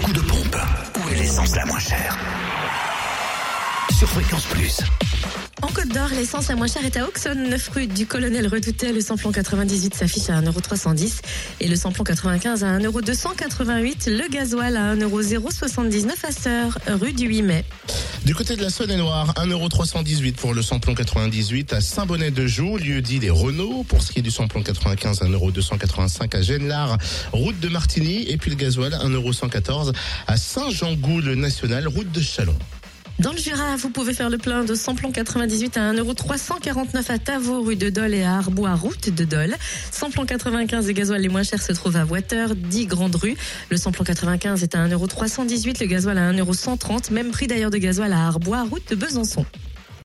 coup de pompe. Où est l'essence la moins chère Sur Fréquence Plus. En Côte d'Or, l'essence la moins chère est à Auxonne, 9 rue du Colonel Redouté. Le samplon 98 s'affiche à 1,310€ et le samplon 95 à 1,288€. Le gasoil à 1,079€ à Sœur, rue du 8 mai. Du côté de la Saône-et-Loire, 1,318€ pour le samplon 98 à Saint-Bonnet-de-Joux, lieu dit les Renault. Pour ce qui est du samplon 95, 1,285€ à Genlard, route de Martigny. Et puis le gasoil, 1,114€ à Saint-Jean-Goul National, route de Chalon. Dans le Jura, vous pouvez faire le plein de samplon 98 à 1,349€ à Tavaux, rue de Dole et à Arbois, route de Dole. Samplon 95 de gasoil les moins chers se trouve à Water, 10 Grande Rue. Le samplon 95 est à 1,318€, le gasoil à 1,130€, même prix d'ailleurs de gasoil à Arbois, route de Besançon.